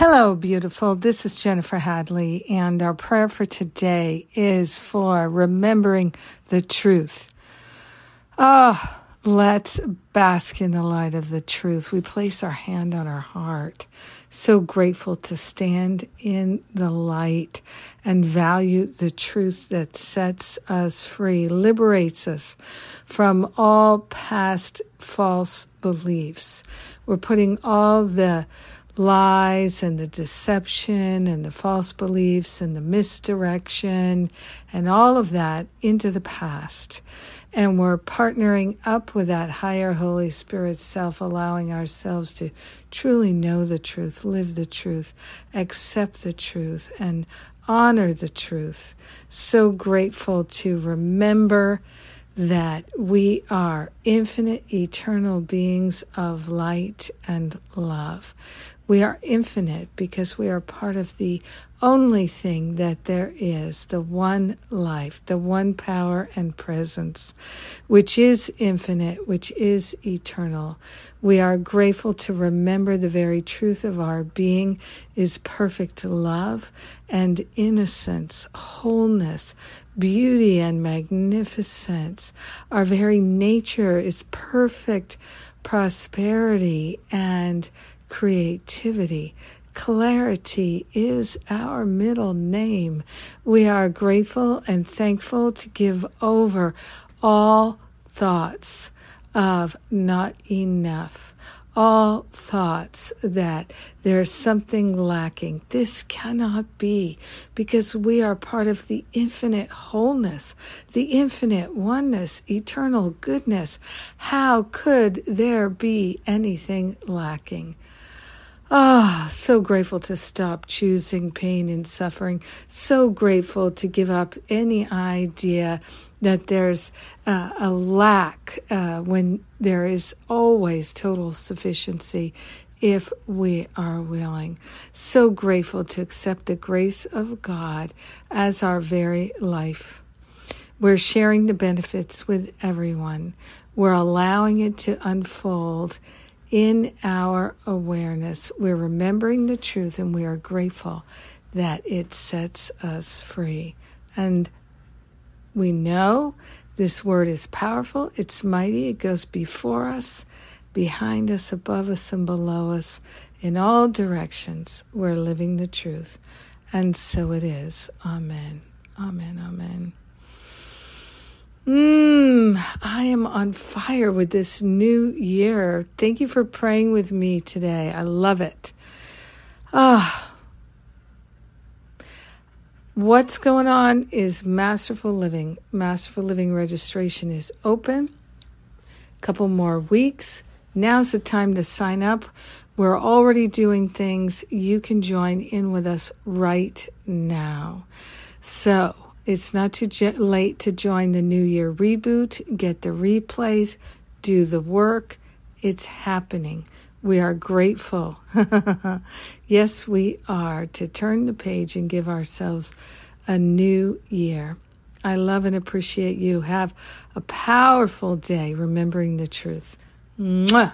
Hello, beautiful. This is Jennifer Hadley, and our prayer for today is for remembering the truth. Oh, let's bask in the light of the truth. We place our hand on our heart. So grateful to stand in the light and value the truth that sets us free, liberates us from all past false beliefs. We're putting all the lies and the deception and the false beliefs and the misdirection and all of that into the past. And we're partnering up with that higher Holy Spirit self, allowing ourselves to truly know the truth, live the truth, accept the truth, and honor the truth. So grateful to remember that we are infinite, eternal beings of light and love. We are infinite because we are part of the only thing that there is, the one life, the one power and presence, which is infinite, which is eternal. We are grateful to remember the very truth of our being is perfect love and innocence, wholeness, beauty, and magnificence. Our very nature is perfect prosperity and creativity. Clarity is our middle name. We are grateful and thankful to give over all thoughts of not enough, all thoughts that there's something lacking. This cannot be because we are part of the infinite wholeness, the infinite oneness, eternal goodness. How could there be anything lacking? Ah, oh, so grateful to stop choosing pain and suffering. So grateful to give up any idea that there's uh, a lack uh, when there is always total sufficiency if we are willing. So grateful to accept the grace of God as our very life. We're sharing the benefits with everyone. We're allowing it to unfold in our awareness. We're remembering the truth and we are grateful that it sets us free. And we know this word is powerful, it's mighty, it goes before us, behind us, above us, and below us. In all directions, we're living the truth. And so it is. Amen. Amen. Amen. Mmm, I am on fire with this new year. Thank you for praying with me today. I love it. Ah. What's going on is Masterful Living. Masterful Living registration is open. A couple more weeks. Now's the time to sign up. We're already doing things. You can join in with us right now. So, it's not too late to join the New Year reboot, get the replays, do the work. It's happening. We are grateful. yes, we are to turn the page and give ourselves a new year. I love and appreciate you. Have a powerful day remembering the truth. Mwah.